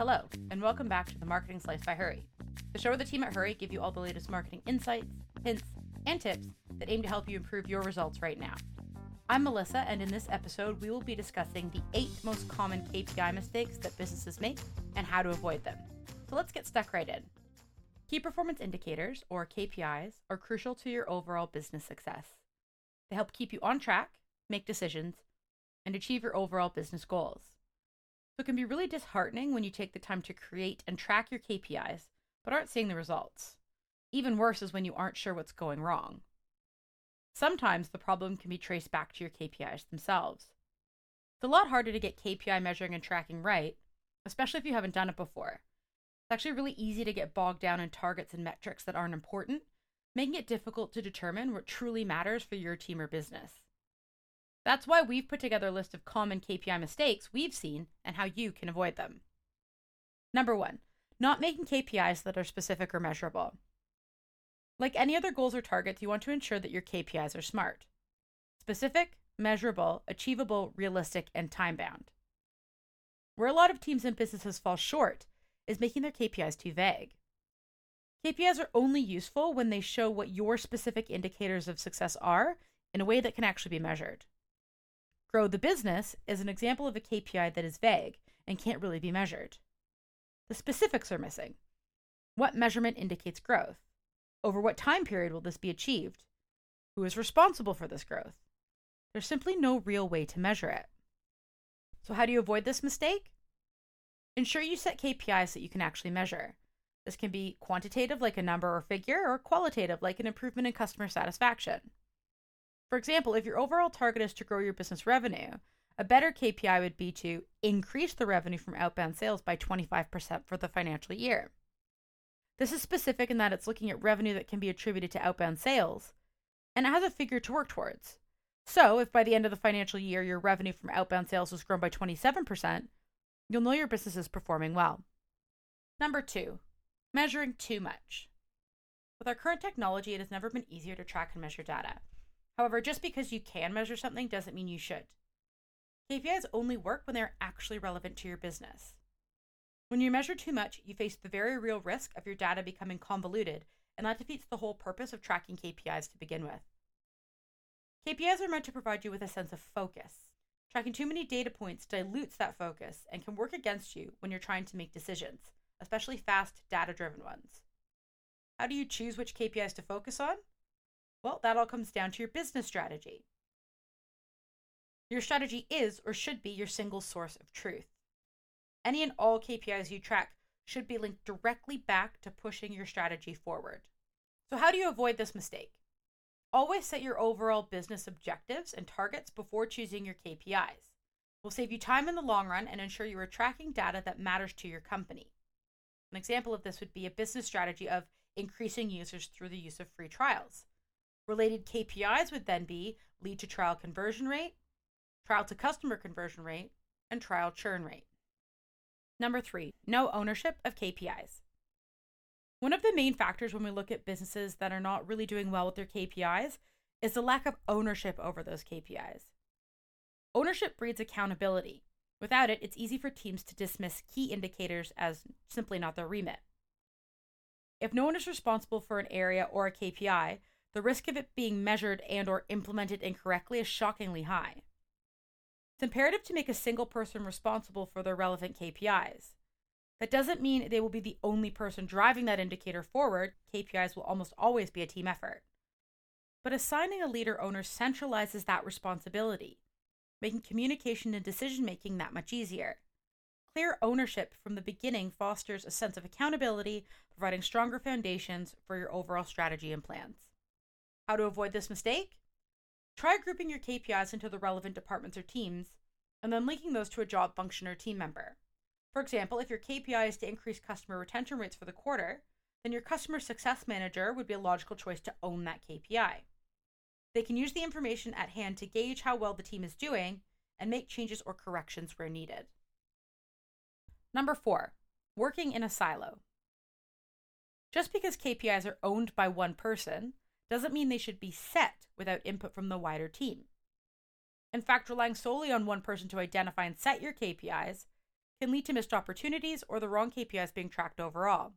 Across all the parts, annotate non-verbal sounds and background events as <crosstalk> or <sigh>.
Hello, and welcome back to the Marketing Slice by Hurree, the show where the team at Hurree give you all the latest marketing insights, hints, and tips that aim to help you improve your results right now. I'm Melissa, and in this episode, we will be discussing the eight most common KPI mistakes that businesses make and how to avoid them. So let's get stuck right in. Key performance indicators, or KPIs, are crucial to your overall business success. They help keep you on track, make decisions, and achieve your overall business goals. So it can be really disheartening when you take the time to create and track your KPIs, but aren't seeing the results. Even worse is when you aren't sure what's going wrong. Sometimes the problem can be traced back to your KPIs themselves. It's a lot harder to get KPI measuring and tracking right, especially if you haven't done it before. It's actually really easy to get bogged down in targets and metrics that aren't important, making it difficult to determine what truly matters for your team or business. That's why we've put together a list of common KPI mistakes we've seen and how you can avoid them. Number one, not making KPIs that are specific or measurable. Like any other goals or targets, you want to ensure that your KPIs are smart specific, measurable, achievable, realistic, and time bound. Where a lot of teams and businesses fall short is making their KPIs too vague. KPIs are only useful when they show what your specific indicators of success are in a way that can actually be measured. Grow the business is an example of a KPI that is vague and can't really be measured. The specifics are missing. What measurement indicates growth? Over what time period will this be achieved? Who is responsible for this growth? There's simply no real way to measure it. So, how do you avoid this mistake? Ensure you set KPIs that you can actually measure. This can be quantitative, like a number or figure, or qualitative, like an improvement in customer satisfaction. For example, if your overall target is to grow your business revenue, a better KPI would be to increase the revenue from outbound sales by 25% for the financial year. This is specific in that it's looking at revenue that can be attributed to outbound sales, and it has a figure to work towards. So, if by the end of the financial year your revenue from outbound sales has grown by 27%, you'll know your business is performing well. Number two, measuring too much. With our current technology, it has never been easier to track and measure data. However, just because you can measure something doesn't mean you should. KPIs only work when they're actually relevant to your business. When you measure too much, you face the very real risk of your data becoming convoluted, and that defeats the whole purpose of tracking KPIs to begin with. KPIs are meant to provide you with a sense of focus. Tracking too many data points dilutes that focus and can work against you when you're trying to make decisions, especially fast, data driven ones. How do you choose which KPIs to focus on? Well, that all comes down to your business strategy. Your strategy is or should be your single source of truth. Any and all KPIs you track should be linked directly back to pushing your strategy forward. So, how do you avoid this mistake? Always set your overall business objectives and targets before choosing your KPIs. Will save you time in the long run and ensure you are tracking data that matters to your company. An example of this would be a business strategy of increasing users through the use of free trials. Related KPIs would then be lead to trial conversion rate, trial to customer conversion rate, and trial churn rate. Number three, no ownership of KPIs. One of the main factors when we look at businesses that are not really doing well with their KPIs is the lack of ownership over those KPIs. Ownership breeds accountability. Without it, it's easy for teams to dismiss key indicators as simply not their remit. If no one is responsible for an area or a KPI, the risk of it being measured and or implemented incorrectly is shockingly high. It's imperative to make a single person responsible for their relevant KPIs. That doesn't mean they will be the only person driving that indicator forward. KPIs will almost always be a team effort. But assigning a leader owner centralizes that responsibility, making communication and decision making that much easier. Clear ownership from the beginning fosters a sense of accountability, providing stronger foundations for your overall strategy and plans. How to avoid this mistake? Try grouping your KPIs into the relevant departments or teams, and then linking those to a job function or team member. For example, if your KPI is to increase customer retention rates for the quarter, then your customer success manager would be a logical choice to own that KPI. They can use the information at hand to gauge how well the team is doing and make changes or corrections where needed. Number four, working in a silo. Just because KPIs are owned by one person doesn't mean they should be set without input from the wider team. In fact, relying solely on one person to identify and set your KPIs can lead to missed opportunities or the wrong KPIs being tracked overall.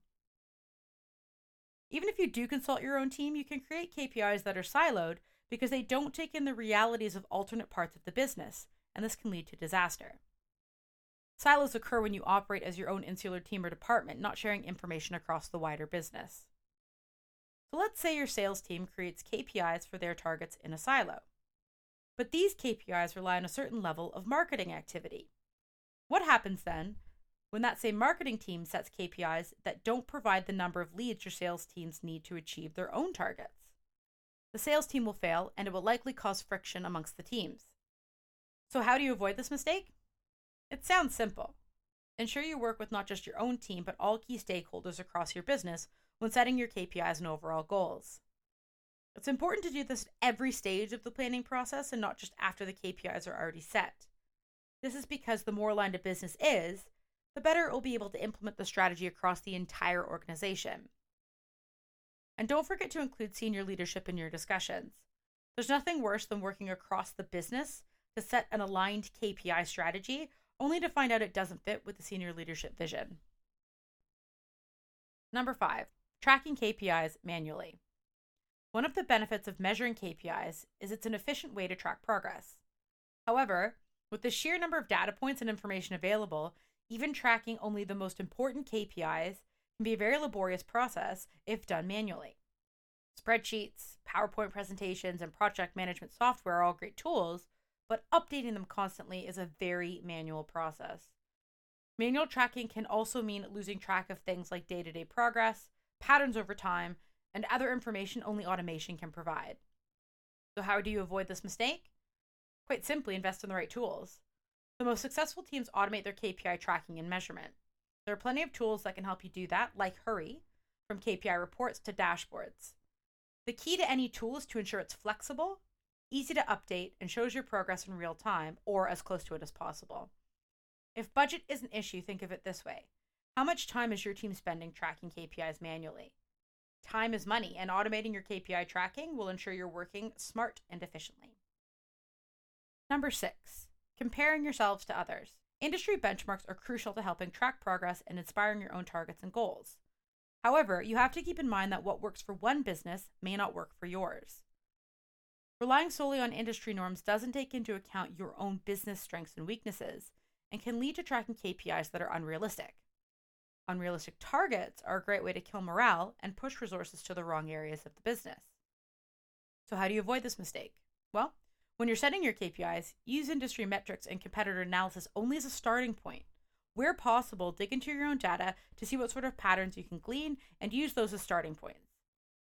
Even if you do consult your own team, you can create KPIs that are siloed because they don't take in the realities of alternate parts of the business, and this can lead to disaster. Silos occur when you operate as your own insular team or department, not sharing information across the wider business. Let's say your sales team creates KPIs for their targets in a silo. But these KPIs rely on a certain level of marketing activity. What happens then when that same marketing team sets KPIs that don't provide the number of leads your sales teams need to achieve their own targets? The sales team will fail and it will likely cause friction amongst the teams. So, how do you avoid this mistake? It sounds simple. Ensure you work with not just your own team, but all key stakeholders across your business when setting your KPIs and overall goals. It's important to do this at every stage of the planning process and not just after the KPIs are already set. This is because the more aligned a business is, the better it will be able to implement the strategy across the entire organization. And don't forget to include senior leadership in your discussions. There's nothing worse than working across the business to set an aligned KPI strategy only to find out it doesn't fit with the senior leadership vision. Number five, tracking KPIs manually. One of the benefits of measuring KPIs is it's an efficient way to track progress. However, with the sheer number of data points and information available, even tracking only the most important KPIs can be a very laborious process if done manually. Spreadsheets, PowerPoint presentations, and project management software are all great tools, but updating them constantly is a very manual process. Manual tracking can also mean losing track of things like day to day progress, patterns over time, and other information only automation can provide. So, how do you avoid this mistake? Quite simply, invest in the right tools. The most successful teams automate their KPI tracking and measurement. There are plenty of tools that can help you do that, like Hurree, from KPI reports to dashboards. The key to any tool is to ensure it's flexible, easy to update, and shows your progress in real time or as close to it as possible. If budget is an issue, think of it this way How much time is your team spending tracking KPIs manually? Time is money, and automating your KPI tracking will ensure you're working smart and efficiently. Number six, comparing yourselves to others. Industry benchmarks are crucial to helping track progress and inspiring your own targets and goals. However, you have to keep in mind that what works for one business may not work for yours. Relying solely on industry norms doesn't take into account your own business strengths and weaknesses and can lead to tracking KPIs that are unrealistic. Unrealistic targets are a great way to kill morale and push resources to the wrong areas of the business. So, how do you avoid this mistake? Well, when you're setting your KPIs, use industry metrics and competitor analysis only as a starting point. Where possible, dig into your own data to see what sort of patterns you can glean and use those as starting points.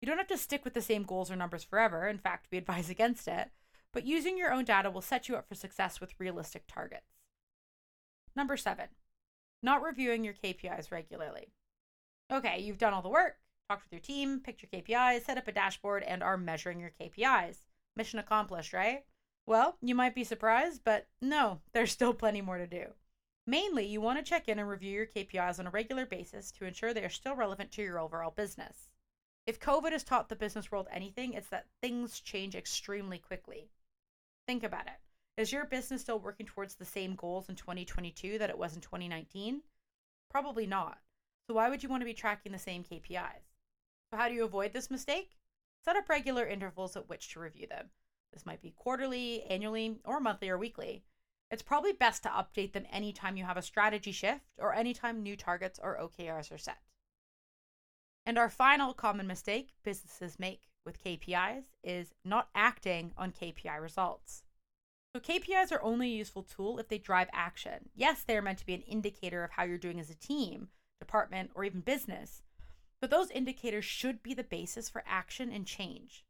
You don't have to stick with the same goals or numbers forever. In fact, we <laughs> advise against it. But using your own data will set you up for success with realistic targets. Number seven, not reviewing your KPIs regularly. Okay, you've done all the work, talked with your team, picked your KPIs, set up a dashboard, and are measuring your KPIs. Mission accomplished, right? Well, you might be surprised, but no, there's still plenty more to do. Mainly, you want to check in and review your KPIs on a regular basis to ensure they are still relevant to your overall business. If COVID has taught the business world anything, it's that things change extremely quickly. Think about it. Is your business still working towards the same goals in 2022 that it was in 2019? Probably not. So, why would you want to be tracking the same KPIs? So, how do you avoid this mistake? Set up regular intervals at which to review them. This might be quarterly, annually, or monthly or weekly. It's probably best to update them anytime you have a strategy shift or anytime new targets or OKRs are set. And our final common mistake businesses make with KPIs is not acting on KPI results. So, KPIs are only a useful tool if they drive action. Yes, they are meant to be an indicator of how you're doing as a team, department, or even business, but those indicators should be the basis for action and change.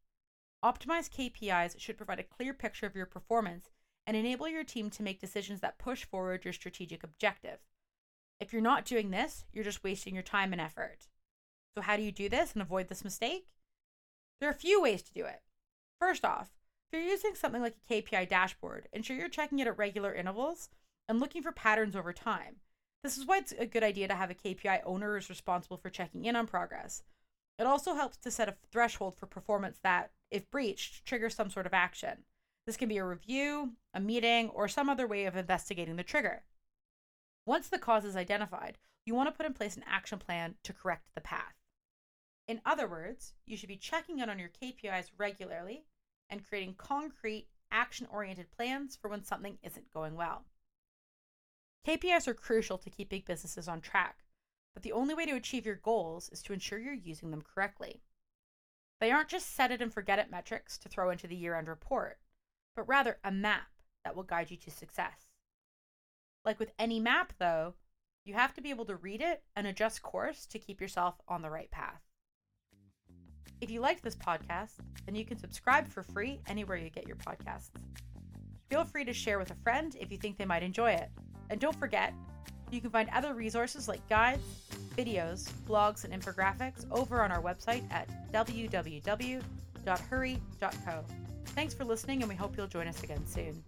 Optimized KPIs should provide a clear picture of your performance and enable your team to make decisions that push forward your strategic objective. If you're not doing this, you're just wasting your time and effort. So, how do you do this and avoid this mistake? There are a few ways to do it. First off, if you're using something like a KPI dashboard, ensure you're checking it at regular intervals and looking for patterns over time. This is why it's a good idea to have a KPI owner who is responsible for checking in on progress. It also helps to set a threshold for performance that, if breached, triggers some sort of action. This can be a review, a meeting, or some other way of investigating the trigger. Once the cause is identified, you want to put in place an action plan to correct the path. In other words, you should be checking in on your KPIs regularly and creating concrete, action oriented plans for when something isn't going well. KPIs are crucial to keeping businesses on track, but the only way to achieve your goals is to ensure you're using them correctly. They aren't just set it and forget it metrics to throw into the year end report, but rather a map that will guide you to success. Like with any map, though, you have to be able to read it and adjust course to keep yourself on the right path. If you liked this podcast, then you can subscribe for free anywhere you get your podcasts. Feel free to share with a friend if you think they might enjoy it. And don't forget, you can find other resources like guides, videos, blogs, and infographics over on our website at www.hurree.co. Thanks for listening, and we hope you'll join us again soon.